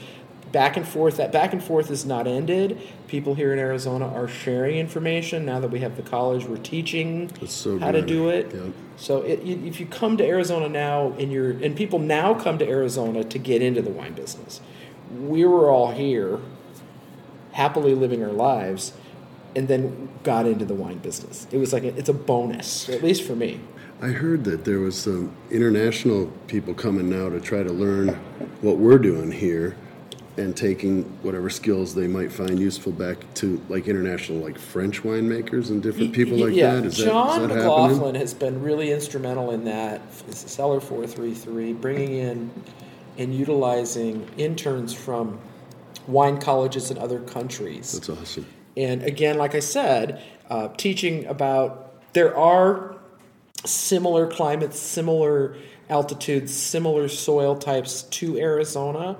[SPEAKER 2] back and forth. That back and forth is not ended. People here in Arizona are sharing information now that we have the college. We're teaching
[SPEAKER 1] so
[SPEAKER 2] how to do it.
[SPEAKER 1] Yep.
[SPEAKER 2] So it, if you come to Arizona now, and you're and people now come to Arizona to get into the wine business, we were all here, happily living our lives, and then got into the wine business. It was like a, it's a bonus, at least for me.
[SPEAKER 1] I heard that there was some international people coming now to try to learn what we're doing here and taking whatever skills they might find useful back to like international like French winemakers and different people like
[SPEAKER 2] yeah,
[SPEAKER 1] that. Is
[SPEAKER 2] John
[SPEAKER 1] is that
[SPEAKER 2] McLaughlin
[SPEAKER 1] happening?
[SPEAKER 2] has been really instrumental in that. It's Cellar 433, bringing in and utilizing interns from wine colleges in other countries.
[SPEAKER 1] That's awesome.
[SPEAKER 2] And again, like I said, uh, teaching about there are similar climates, similar altitudes, similar soil types to Arizona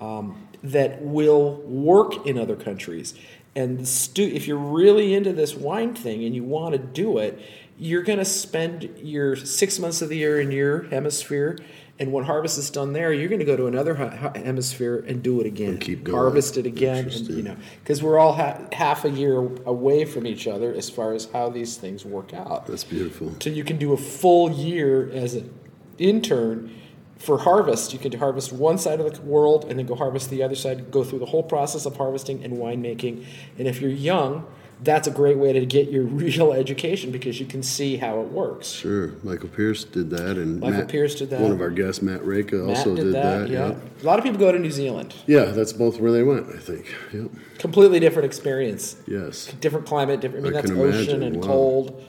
[SPEAKER 2] um, that will work in other countries. And stu- if you're really into this wine thing and you want to do it, you're going to spend your six months of the year in your hemisphere. And when harvest is done there, you're going to go to another hemisphere and do it again.
[SPEAKER 1] And keep going.
[SPEAKER 2] Harvest it again. And, you know, because we're all ha- half a year away from each other as far as how these things work out.
[SPEAKER 1] That's beautiful.
[SPEAKER 2] So you can do a full year as an intern for harvest. You can harvest one side of the world and then go harvest the other side, go through the whole process of harvesting and winemaking. And if you're young, that's a great way to get your real education because you can see how it works.
[SPEAKER 1] Sure, Michael Pierce did that, and
[SPEAKER 2] Michael
[SPEAKER 1] Matt-
[SPEAKER 2] Pierce did that.
[SPEAKER 1] One of our guests, Matt Reka, also
[SPEAKER 2] Matt did, that, yeah.
[SPEAKER 1] Yep.
[SPEAKER 2] A lot of people go to New Zealand.
[SPEAKER 1] Yeah, that's both where they went. I think. Yep.
[SPEAKER 2] Completely different experience.
[SPEAKER 1] Yes.
[SPEAKER 2] Different climate, different. I mean,
[SPEAKER 1] I
[SPEAKER 2] that's ocean
[SPEAKER 1] imagine,
[SPEAKER 2] and
[SPEAKER 1] wow.
[SPEAKER 2] cold.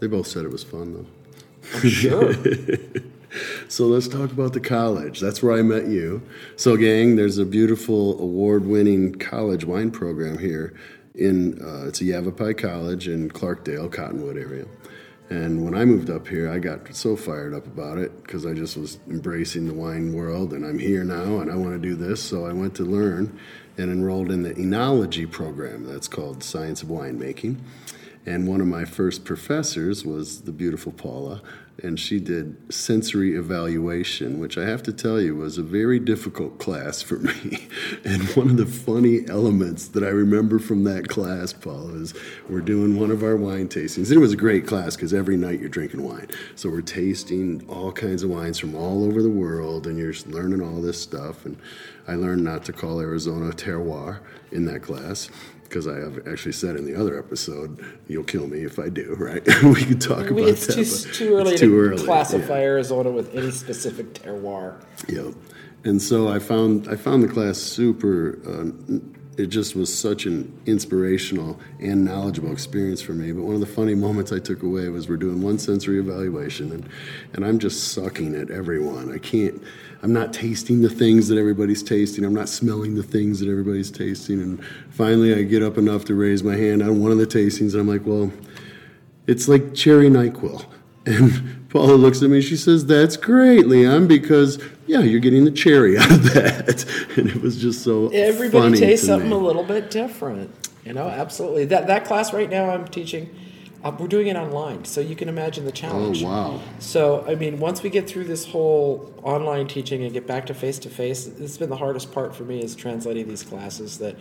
[SPEAKER 1] They both said it was fun though.
[SPEAKER 2] I'm sure.
[SPEAKER 1] So let's talk about the college. That's where I met you. So, gang, there's a beautiful award-winning college wine program here. In uh, it's a Yavapai College in Clarkdale, Cottonwood area. And when I moved up here, I got so fired up about it because I just was embracing the wine world, and I'm here now, and I want to do this. So I went to learn and enrolled in the enology program. That's called Science of Winemaking. And one of my first professors was the beautiful Paula, and she did sensory evaluation, which I have to tell you was a very difficult class for me. And one of the funny elements that I remember from that class, Paul, is we're doing one of our wine tastings. It was a great class because every night you're drinking wine. So we're tasting all kinds of wines from all over the world, and you're learning all this stuff. And I learned not to call Arizona terroir in that class because I have actually said in the other episode, you'll kill me if I do, right? we could talk about
[SPEAKER 2] it's
[SPEAKER 1] that.
[SPEAKER 2] too, too early
[SPEAKER 1] it's
[SPEAKER 2] to
[SPEAKER 1] early,
[SPEAKER 2] classify
[SPEAKER 1] yeah.
[SPEAKER 2] Arizona with any specific terroir.
[SPEAKER 1] Yeah, And so I found I found the class super. Uh, it just was such an inspirational and knowledgeable experience for me. But one of the funny moments I took away was we're doing one sensory evaluation, and and I'm just sucking at everyone. I can't. I'm not tasting the things that everybody's tasting. I'm not smelling the things that everybody's tasting. And finally, I get up enough to raise my hand on one of the tastings, and I'm like, well. It's like cherry NyQuil. And Paula looks at me, she says, That's great, Leon, because, yeah, you're getting the cherry out of that. And it was just so
[SPEAKER 2] Everybody tastes something
[SPEAKER 1] me.
[SPEAKER 2] a little bit different. You know, absolutely. That that class right now I'm teaching, uh, we're doing it online, so you can imagine the
[SPEAKER 1] Oh,
[SPEAKER 2] challenge.
[SPEAKER 1] wow.
[SPEAKER 2] So, I mean, once we get through this whole online teaching and get back to face to face, it's been the hardest part for me is translating these classes. That,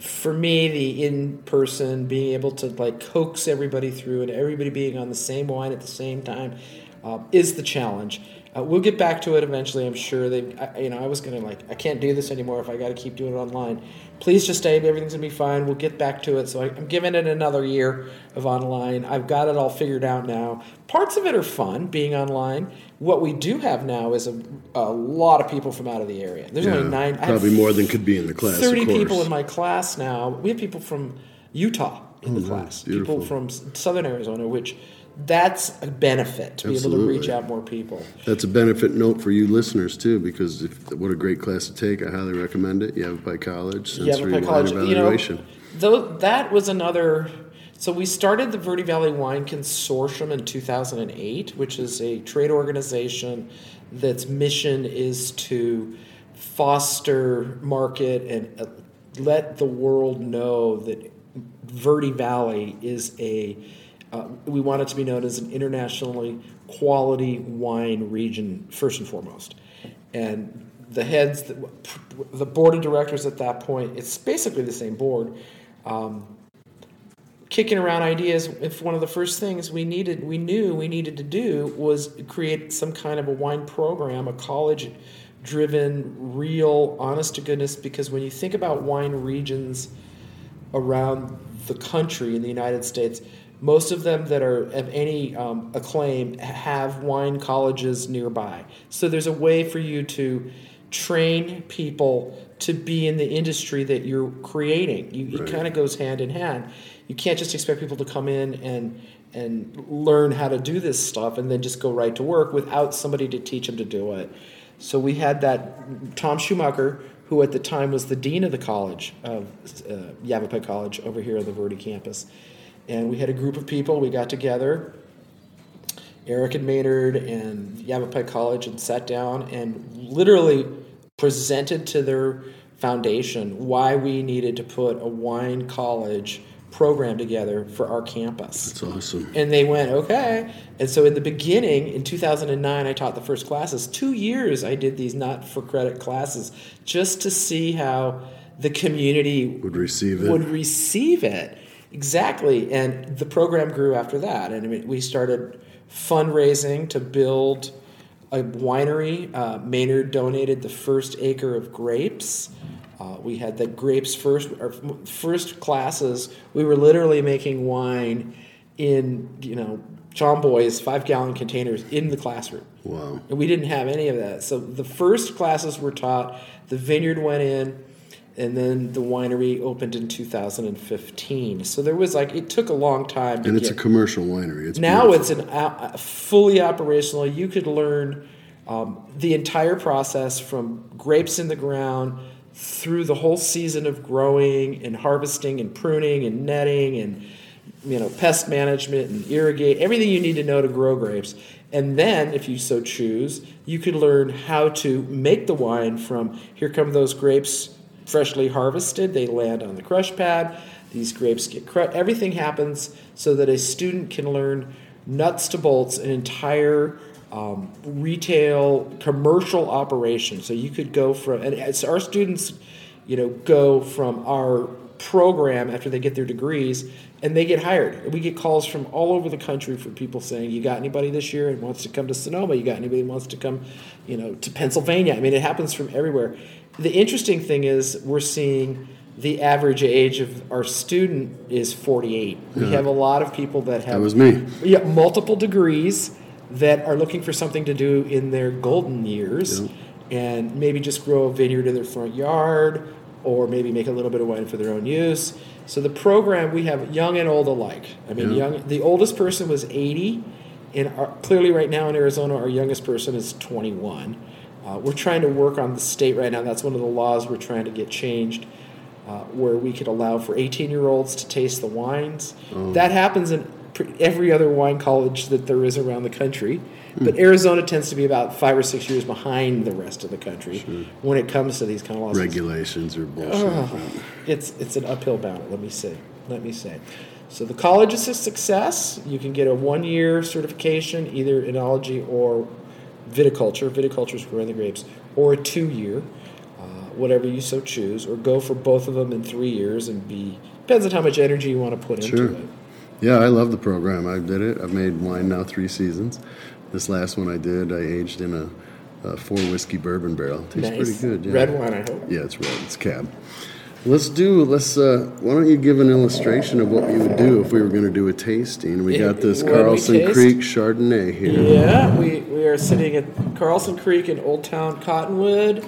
[SPEAKER 2] for me, the in person, being able to like coax everybody through and everybody being on the same wine at the same time, uh, is the challenge. Uh, we'll get back to it eventually. I'm sure they. I, you know, I was gonna like, I can't do this anymore if I got to keep doing it online. Please just stay. Everything's gonna be fine. We'll get back to it. So I, I'm giving it another year of online. I've got it all figured out now. Parts of it are fun being online. What we do have now is a, a lot of people from out of the area. There's
[SPEAKER 1] Yeah,
[SPEAKER 2] only nine.
[SPEAKER 1] Probably more than could be in the class.
[SPEAKER 2] 30
[SPEAKER 1] course.
[SPEAKER 2] people in my class now. We have people from Utah in the class,
[SPEAKER 1] Beautiful.
[SPEAKER 2] people from southern Arizona, which that's a benefit to be able to reach out more people.
[SPEAKER 1] That's a benefit note for you listeners, too, because if, what a great class to take. I highly recommend it. Yavapai College, Sensory
[SPEAKER 2] Yavapai
[SPEAKER 1] Wine
[SPEAKER 2] College, you know, though that was another. So we started the Verde Valley Wine Consortium in 2008, which is a trade organization that's mission is to foster, market, and uh, let the world know that Verde Valley is a. Uh, we want it to be known as an internationally quality wine region first and foremost, and the heads, the, board of directors at that point, it's basically the same board. Um, kicking around ideas if one of the first things we needed we knew we needed to do was create some kind of a wine program a college driven real honest to goodness because when you think about wine regions around the country in the united states most of them that are of any um, acclaim have wine colleges nearby. So there's a way for you to train people to be in the industry that you're creating. You, it kind of goes hand in hand. You can't just expect people to come in and and learn how to do this stuff and then just go right to work without somebody to teach them to do it. So we had that Tom Schumacher, who at the time was the dean of the college of uh, Yavapai College over here on the Verde campus, and we had a group of people. We got together, Eric and Maynard and Yavapai College, and sat down and literally presented to their foundation why we needed to put a wine college program together for our campus.
[SPEAKER 1] It's awesome.
[SPEAKER 2] And they went, okay. And so in the beginning, in 2009, I taught the first classes. Two years I did these not for credit classes just to see how the community
[SPEAKER 1] Would receive it.
[SPEAKER 2] would receive it. Exactly. And the program grew after that. And I mean, we started fundraising to build a winery. Uh, Maynard donated the first acre of grapes. Uh, we had the grapes first. Our first classes, we were literally making wine in you know John Boy's five gallon containers in the classroom.
[SPEAKER 1] Wow.
[SPEAKER 2] And we didn't have any of that. So the first classes were taught, the vineyard went in, and then the winery opened in 2015. So there was like, it took a long time to
[SPEAKER 1] And it's a commercial winery. It's
[SPEAKER 2] now
[SPEAKER 1] beautiful.
[SPEAKER 2] it's an uh, fully operational. You could learn um, the entire process from grapes in the ground through the whole season of growing and harvesting and pruning and netting and you know pest management and irrigate everything you need to know to grow grapes and then if you so choose you could learn how to make the wine from here come those grapes freshly harvested they land on the crush pad These grapes get crushed. everything happens so that a student can learn nuts to bolts an entire um, retail commercial operation. So you could go from and as our students, you know, go from our program after they get their degrees and they get hired. We get calls from all over the country from people saying, "You got anybody this year and wants to come to Sonoma? You got anybody wants to come, you know, to Pennsylvania?" I mean, it happens from everywhere. The interesting thing is we're seeing the average age of our student is 48. We
[SPEAKER 1] Yeah.
[SPEAKER 2] have a lot of people that have
[SPEAKER 1] That was me.
[SPEAKER 2] yeah, multiple degrees that are looking for something to do in their golden years
[SPEAKER 1] Yep.
[SPEAKER 2] and maybe just grow a vineyard in their front yard or maybe make a little bit of wine for their own use. So the program we have young and old alike. I mean,
[SPEAKER 1] Yeah.
[SPEAKER 2] young the oldest person was 80 and our, clearly right now in Arizona our youngest person is 21. Uh, we're trying to work on the state right now. That's one of the laws we're trying to get changed uh, where we could allow for 18 year olds to taste the wines. That happens in every other wine college that there is around the country. But Arizona tends to be about five or six years behind the rest of the country when it comes to these kind of laws.
[SPEAKER 1] Regulations are bullshit.
[SPEAKER 2] Oh, it's it's an uphill battle. Let me say. Let me say. So the college is a success. You can get a one-year certification, either enology or viticulture. Viticulture is growing the grapes, or a two-year, uh, whatever you so choose, or go for both of them in three years and be depends on how much energy you want to put
[SPEAKER 1] Sure.
[SPEAKER 2] into it.
[SPEAKER 1] Yeah, I love the program. I did it. I've made wine now three seasons. This last one I did, I aged in a, a four whiskey bourbon barrel. Tastes pretty good. Yeah.
[SPEAKER 2] Red wine, I hope.
[SPEAKER 1] Yeah, it's red. It's cab. Let's do. Let's. Uh, why don't you give an illustration of what you would do if we were going to do a tasting? We got this
[SPEAKER 2] When we
[SPEAKER 1] Carlson
[SPEAKER 2] taste?
[SPEAKER 1] Creek Chardonnay here.
[SPEAKER 2] Yeah, we, we are sitting at Carlson Creek in Old Town Cottonwood.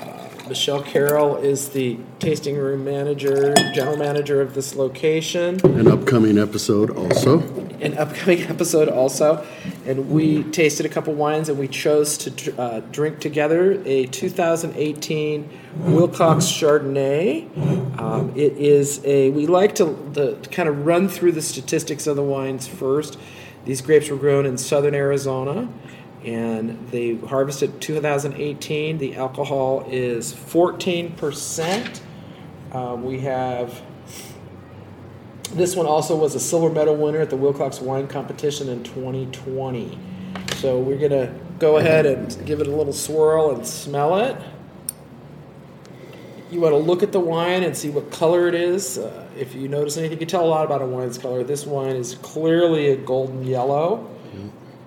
[SPEAKER 2] Uh, Michelle Carroll is the tasting room manager, general manager of this location.
[SPEAKER 1] An upcoming episode also.
[SPEAKER 2] An upcoming episode also. And we tasted a couple wines and we chose to uh, drink together a 2018 Willcox Chardonnay. Um, it is a, we like to, the, to kind of run through the statistics of the wines first. These grapes were grown in southern Arizona and they harvested 2018. The alcohol is 14%. Um, we have this one also was a silver medal winner at the Willcox Wine Competition in 2020. So we're gonna go ahead and give it a little swirl and smell it. You want to look at the wine and see what color it is. Uh, if you notice anything, you can tell a lot about a wine's color. This wine is clearly a golden yellow.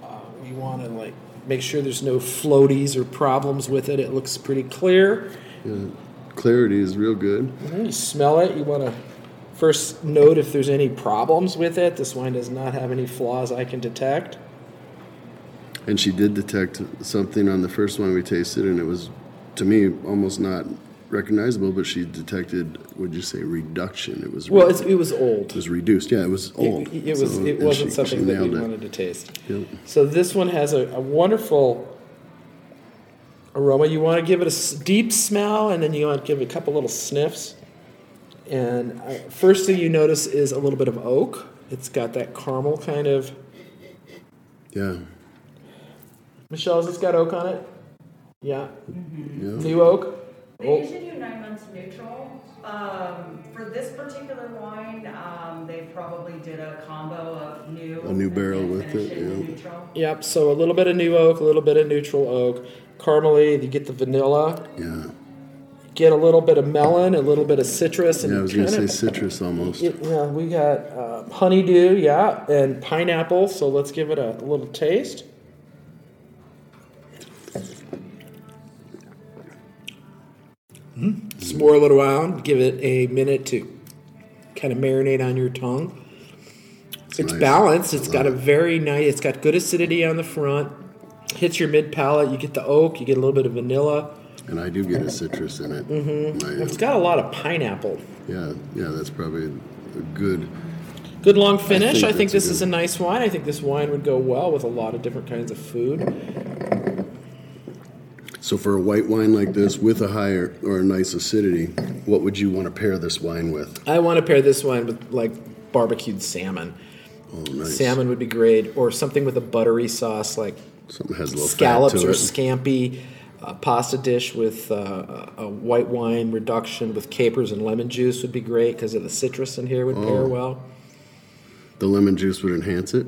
[SPEAKER 2] Uh, you want to like make sure there's no floaties or problems with it. It looks pretty clear.
[SPEAKER 1] Yeah. Clarity is real good.
[SPEAKER 2] Mhm, You smell it. You want to first note if there's any problems with it. This wine does not have any flaws I can detect.
[SPEAKER 1] And she did detect something on the first one we tasted, and it was, to me, almost not recognizable. But she detected, would you say, reduction? It was.
[SPEAKER 2] Well, it's, it was old.
[SPEAKER 1] it was reduced. Yeah, it was old.
[SPEAKER 2] It, it was.
[SPEAKER 1] So,
[SPEAKER 2] it wasn't
[SPEAKER 1] she-
[SPEAKER 2] something
[SPEAKER 1] she
[SPEAKER 2] that we
[SPEAKER 1] it.
[SPEAKER 2] wanted to taste.
[SPEAKER 1] Yep.
[SPEAKER 2] So this one has a, a wonderful aroma. You want to give it a deep smell, and then you want to give it a couple little sniffs. And uh, first thing you notice is a little bit of oak. It's got that caramel kind of.
[SPEAKER 1] Yeah.
[SPEAKER 2] Michelle, has this got oak on it? Yeah.
[SPEAKER 1] Yeah.
[SPEAKER 2] New oak.
[SPEAKER 3] They
[SPEAKER 2] Oh.
[SPEAKER 3] usually do nine months neutral. Um, for this particular wine, um, they probably did a combo of new.
[SPEAKER 1] A new barrel with
[SPEAKER 3] finish
[SPEAKER 1] it,
[SPEAKER 3] with
[SPEAKER 1] yeah.
[SPEAKER 3] Neutral.
[SPEAKER 2] Yep. So a little bit of new oak, a little bit of neutral oak, caramely. You get the vanilla.
[SPEAKER 1] Yeah.
[SPEAKER 2] Get a little bit of melon, a little bit of citrus, and
[SPEAKER 1] Yeah, I was going to say citrus almost.
[SPEAKER 2] It, yeah, we got uh, honeydew, yeah, and pineapple. So let's give it a, little taste. Mm. Swirl it around. Give it a minute to kind of marinate on your tongue. It's
[SPEAKER 1] nice.
[SPEAKER 2] balanced. It's got a very nice. It's got good acidity on the front. Hits your mid palate. You get the oak. You get a little bit of vanilla.
[SPEAKER 1] And I do get a citrus in it. Mm-hmm.
[SPEAKER 2] It's got a lot of pineapple.
[SPEAKER 1] yeah, yeah, that's probably a good.
[SPEAKER 2] Good long finish. I
[SPEAKER 1] think
[SPEAKER 2] think,
[SPEAKER 1] that's a
[SPEAKER 2] this is a nice wine. I think this wine would go well with a lot of different kinds of food.
[SPEAKER 1] So for a white wine like this with a higher or a nice acidity, what would you want to pair this wine with?
[SPEAKER 2] I want to pair this wine with like barbecued salmon.
[SPEAKER 1] Oh, nice.
[SPEAKER 2] Salmon would be great, or something with a buttery sauce like
[SPEAKER 1] Something has a little
[SPEAKER 2] scallops or scampi. A pasta dish with uh, a white wine reduction with capers and lemon juice would be great because of the citrus in here would pair
[SPEAKER 1] Oh.
[SPEAKER 2] well.
[SPEAKER 1] The lemon juice would enhance it.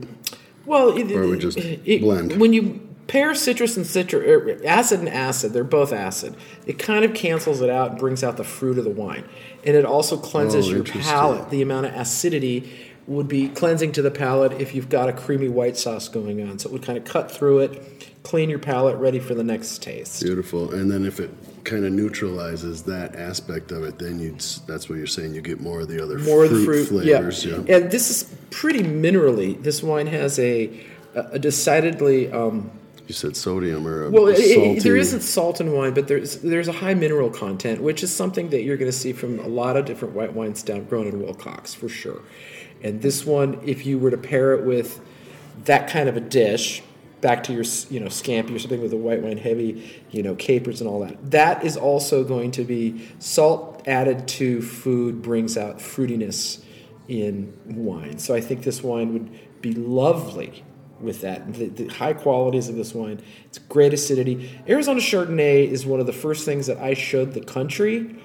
[SPEAKER 2] Well, it,
[SPEAKER 1] Or
[SPEAKER 2] it-
[SPEAKER 1] just
[SPEAKER 2] it-
[SPEAKER 1] blend?
[SPEAKER 2] When you pair citrus and citrus, er, acid and acid, they're both acid. It kind of cancels it out and brings out the fruit of the wine, and it also cleanses
[SPEAKER 1] Oh,
[SPEAKER 2] your palate. The amount of acidity would be cleansing to the palate if you've got a creamy white sauce going on. So it would kind of cut through it, clean your palate, ready for the next taste.
[SPEAKER 1] Beautiful. And then if it kind of neutralizes that aspect of it, then you that's what you're saying. You get more of the other
[SPEAKER 2] more
[SPEAKER 1] fruit,
[SPEAKER 2] of the fruit
[SPEAKER 1] flavors.
[SPEAKER 2] yeah.
[SPEAKER 1] Yeah.
[SPEAKER 2] and this is pretty minerally this wine has a a decidedly um,
[SPEAKER 1] You said sodium or a
[SPEAKER 2] well it, it- there isn't salt in wine but there's there's a high mineral content which is something that you're going to see from a lot of different white wines down grown in willcox for sure and this one if you were to pair it with that kind of a dish back to your you know scampi or something with a white wine heavy you know capers and all that. That is also going to be salt added to food brings out fruitiness in wine. So i think this wine would be lovely with that. The, the high qualities of this wine it's great acidity. Arizona chardonnay is one of the first things that i showed the country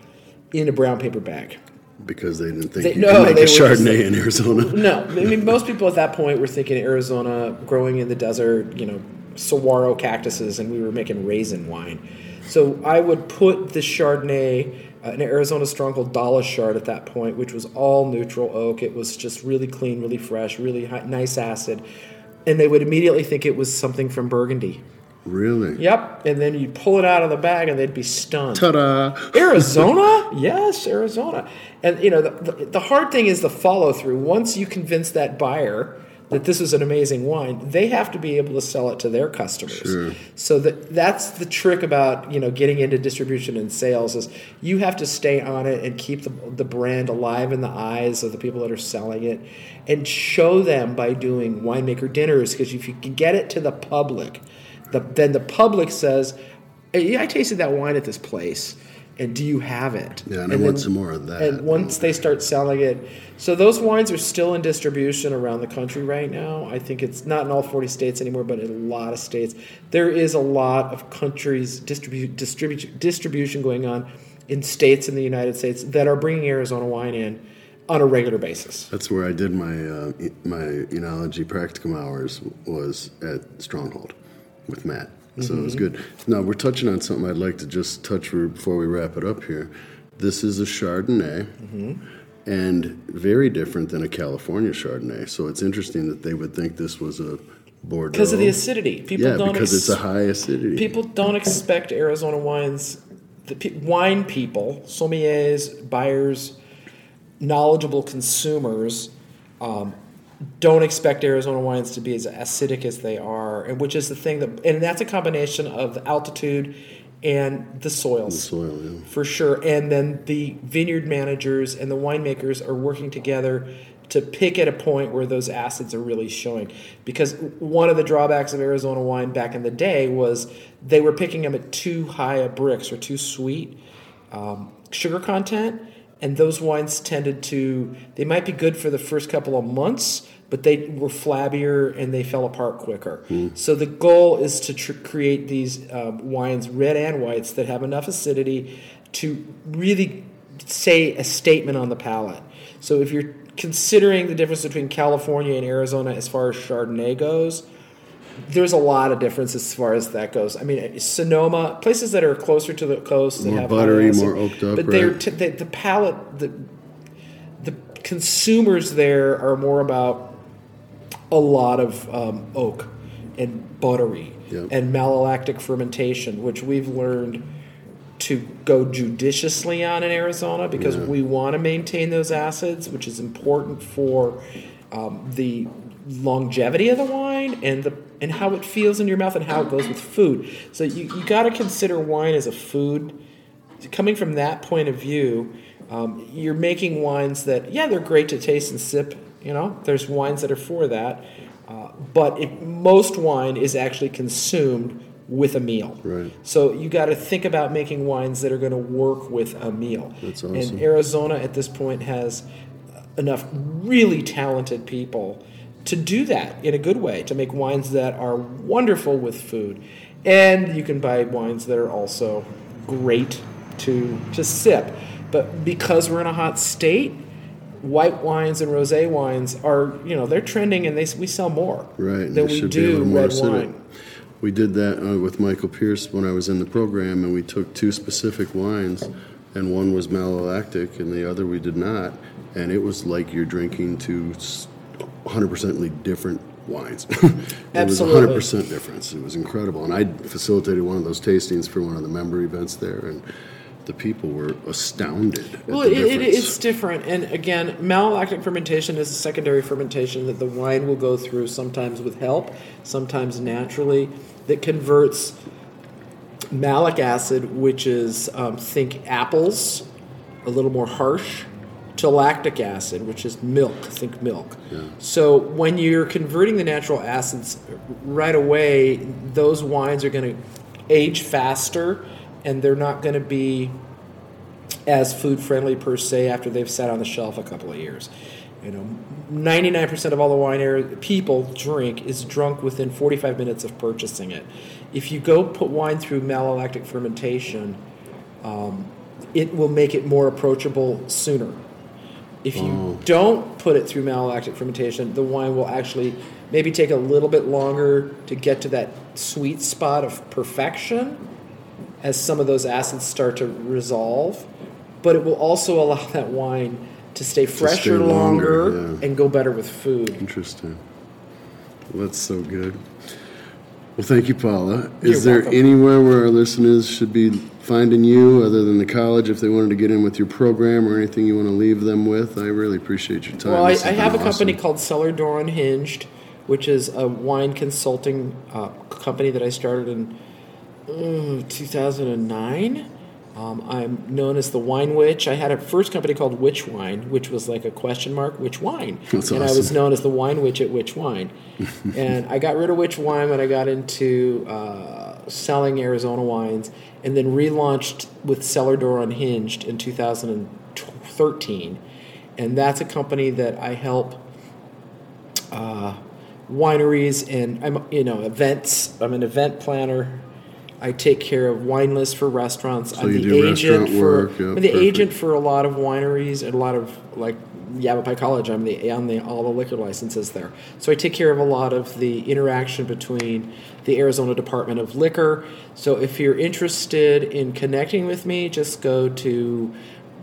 [SPEAKER 2] in a brown paper bag
[SPEAKER 1] because they didn't think
[SPEAKER 2] They-
[SPEAKER 1] you
[SPEAKER 2] no,
[SPEAKER 1] could make
[SPEAKER 2] they
[SPEAKER 1] a
[SPEAKER 2] were just
[SPEAKER 1] Chardonnay in Arizona.
[SPEAKER 2] no, I mean most people at that point were thinking Arizona, growing in the desert, you know, saguaro cactuses, and we were making raisin wine. So I would put the Chardonnay, uh, an Arizona stronghold Dala Chard at that point, which was all neutral oak. It was just really clean, really fresh, really high, nice acid, and they would immediately think it was something from Burgundy.
[SPEAKER 1] Really?
[SPEAKER 2] Yep, and then you'd pull it out of the bag, and they'd be stunned.
[SPEAKER 1] Ta-da!
[SPEAKER 2] Arizona? yes, Arizona. And you know, the, the, the hard thing is the follow through. Once you convince that buyer that this is an amazing wine, they have to be able to sell it to their customers.
[SPEAKER 1] Sure.
[SPEAKER 2] So that that's the trick about you know getting into distribution and sales is you have to stay on it and keep the, the brand alive in the eyes of the people that are selling it, and show them by doing winemaker dinners because if you can get it to the public, the, then the public says, "Hey, I tasted that wine at this place." And do you have it?
[SPEAKER 1] Yeah, and I want some more of that.
[SPEAKER 2] And once they start selling it, so those wines are still in distribution around the country right now. I think it's not in all 40 states anymore, but in a lot of states. There is a lot of countries distribu- distribu- distribution going on in states in the United States that are bringing Arizona wine in on a regular basis.
[SPEAKER 1] That's where I did my uh, my enology practicum hours was at Stronghold with Matt. So it was
[SPEAKER 2] Mm-hmm.
[SPEAKER 1] good. Now we're touching on something I'd like to just touch for, before we wrap it up here. This is a Chardonnay,
[SPEAKER 2] Mm-hmm.
[SPEAKER 1] and very different than a California Chardonnay. So it's interesting that they would think this was a Bordeaux
[SPEAKER 2] Because of the acidity. People
[SPEAKER 1] Yeah,
[SPEAKER 2] don't
[SPEAKER 1] because
[SPEAKER 2] ex-
[SPEAKER 1] it's a high acidity.
[SPEAKER 2] people don't expect Arizona wines. The pe- wine people, sommeliers, buyers, knowledgeable consumers, um, don't expect Arizona wines to be as acidic as they are, and which is the thing that, and that's a combination of the altitude and the soils The
[SPEAKER 1] soil. Yeah.
[SPEAKER 2] for sure. And then the vineyard managers and the winemakers are working together to pick at a point where those acids are really showing. Because one of the drawbacks of Arizona wine back in the day was they were picking them at too high a Brix or too sweet um, sugar content. And those wines tended to, they might be good for the first couple of months, but they were flabbier and they fell apart quicker. So the goal is to tr- create these um, wines, red and whites, that have enough acidity to really say a statement on the palate. So if you're considering the difference between California and Arizona as far as Chardonnay goes, there's a lot of difference as far as that goes. I mean, Sonoma, places that are closer to the coast that
[SPEAKER 1] More
[SPEAKER 2] have
[SPEAKER 1] buttery, more oaked up,
[SPEAKER 2] but they're
[SPEAKER 1] right?
[SPEAKER 2] t- the, the palate, the the consumers there are more about a lot of um, oak and buttery
[SPEAKER 1] Yep.
[SPEAKER 2] and malolactic fermentation, which we've learned to go judiciously on in Arizona because
[SPEAKER 1] Yeah.
[SPEAKER 2] we want to maintain those acids, which is important for um, the longevity of the wine and the and how it feels in your mouth and how it goes with food. So you, you got to consider wine as a food. Coming from that point of view, um, you're making wines that yeah they're great to taste and sip. You know, there's wines that are for that, uh, but it, most wine is actually consumed with a meal.
[SPEAKER 1] Right.
[SPEAKER 2] So you got to think about making wines that are going to work with a meal.
[SPEAKER 1] That's
[SPEAKER 2] And. Arizona at this point has enough really talented people to do that in a good way, to make wines that are wonderful with food. And you can buy wines that are also great to to sip. But because we're in a hot state, white wines and rosé wines are you know they're trending and they we sell more
[SPEAKER 1] Right.
[SPEAKER 2] than we
[SPEAKER 1] should be a
[SPEAKER 2] do
[SPEAKER 1] little more
[SPEAKER 2] red
[SPEAKER 1] acidic.
[SPEAKER 2] wine.
[SPEAKER 1] We did that uh, with Michael Pierce when I was in the program, and we took two specific wines, and one was malolactic, and the other we did not, and it was like you're drinking two 100% different wines. it
[SPEAKER 2] Absolutely.
[SPEAKER 1] was 100% difference. It was incredible, and I facilitated one of those tastings for one of the member events there, and the people were astounded. At
[SPEAKER 2] Well,
[SPEAKER 1] the
[SPEAKER 2] it, it,
[SPEAKER 1] difference.
[SPEAKER 2] it's different, and again, malolactic fermentation is a secondary fermentation that the wine will go through sometimes with help, sometimes naturally, that converts malic acid, which is um, think apples, a little more harsh, to lactic acid, which is milk. Think milk. So when you're converting the natural acids right away, those wines are going to age faster, and they're not going to be as food friendly per se after they've sat on the shelf a couple of years. You know, 99% of all the wine people drink is drunk within 45 minutes of purchasing it. If you go put wine through malolactic fermentation, um, it will make it more approachable sooner. If you mm. don't put it through malolactic fermentation, the wine will actually maybe take a little bit longer to get to that sweet spot of perfection as some of those acids start to resolve, but it will also allow that wine to stay fresher
[SPEAKER 1] stay longer,
[SPEAKER 2] longer,
[SPEAKER 1] yeah.
[SPEAKER 2] and go better with food.
[SPEAKER 1] Interesting. Well, that's so good. Well, thank you, Paula.
[SPEAKER 2] You're
[SPEAKER 1] Is there
[SPEAKER 2] welcome.
[SPEAKER 1] anywhere where our listeners should be finding you other than the college if they wanted to get in with your program or anything you want to leave them with? I really appreciate your time.
[SPEAKER 2] Well, I, I have a
[SPEAKER 1] been
[SPEAKER 2] company called Cellar Door Unhinged, which is a wine consulting uh, company that I started in uh, 2009. Um, I'm known as the Wine Witch. I had a first company called Witch Wine, which was like a question mark, which wine?
[SPEAKER 1] That's
[SPEAKER 2] and I was known as the Wine Witch at Witch Wine. and I got rid of Witch Wine when I got into uh, selling Arizona wines, and then relaunched with Cellar Door Unhinged in 2013. And that's a company that I help uh, wineries and I'm you know events. I'm an event planner. I take care of wine lists for restaurants.
[SPEAKER 1] So
[SPEAKER 2] I'm the agent for
[SPEAKER 1] work, yeah,
[SPEAKER 2] I'm the
[SPEAKER 1] perfect.
[SPEAKER 2] agent for a lot of wineries and a lot of like Yavapai College. I'm the on the all the liquor licenses there. So I take care of a lot of the interaction between the Arizona Department of Liquor. So if you're interested in connecting with me, just go to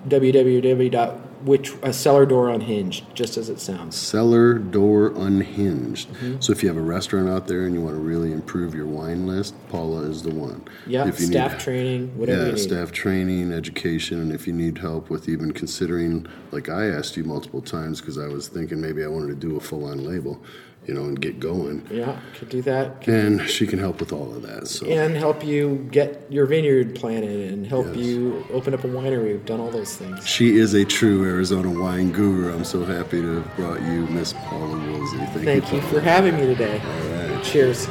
[SPEAKER 2] www. Which a cellar door unhinged, just as it sounds.
[SPEAKER 1] Cellar Door Unhinged.
[SPEAKER 2] Mm-hmm.
[SPEAKER 1] So if you have a restaurant out there and you want to really improve your wine list, Paula is the one.
[SPEAKER 2] Yeah,
[SPEAKER 1] If you
[SPEAKER 2] staff
[SPEAKER 1] need,
[SPEAKER 2] training, whatever
[SPEAKER 1] yeah,
[SPEAKER 2] you need.
[SPEAKER 1] staff training, education, and if you need help with even considering, like I asked you multiple times because I was thinking maybe I wanted to do a full-on label, you know, and get going.
[SPEAKER 2] Yeah, could do that.
[SPEAKER 1] And she can help with all of that. So
[SPEAKER 2] And help you get your vineyard planted and help
[SPEAKER 1] Yes.
[SPEAKER 2] you open up a winery. We've done all those things.
[SPEAKER 1] she is a true Arizona wine guru. I'm so happy to have brought you Miss Paula Woolsey. Thank,
[SPEAKER 2] Thank
[SPEAKER 1] you.
[SPEAKER 2] you for having me today.
[SPEAKER 1] All right.
[SPEAKER 2] Cheers.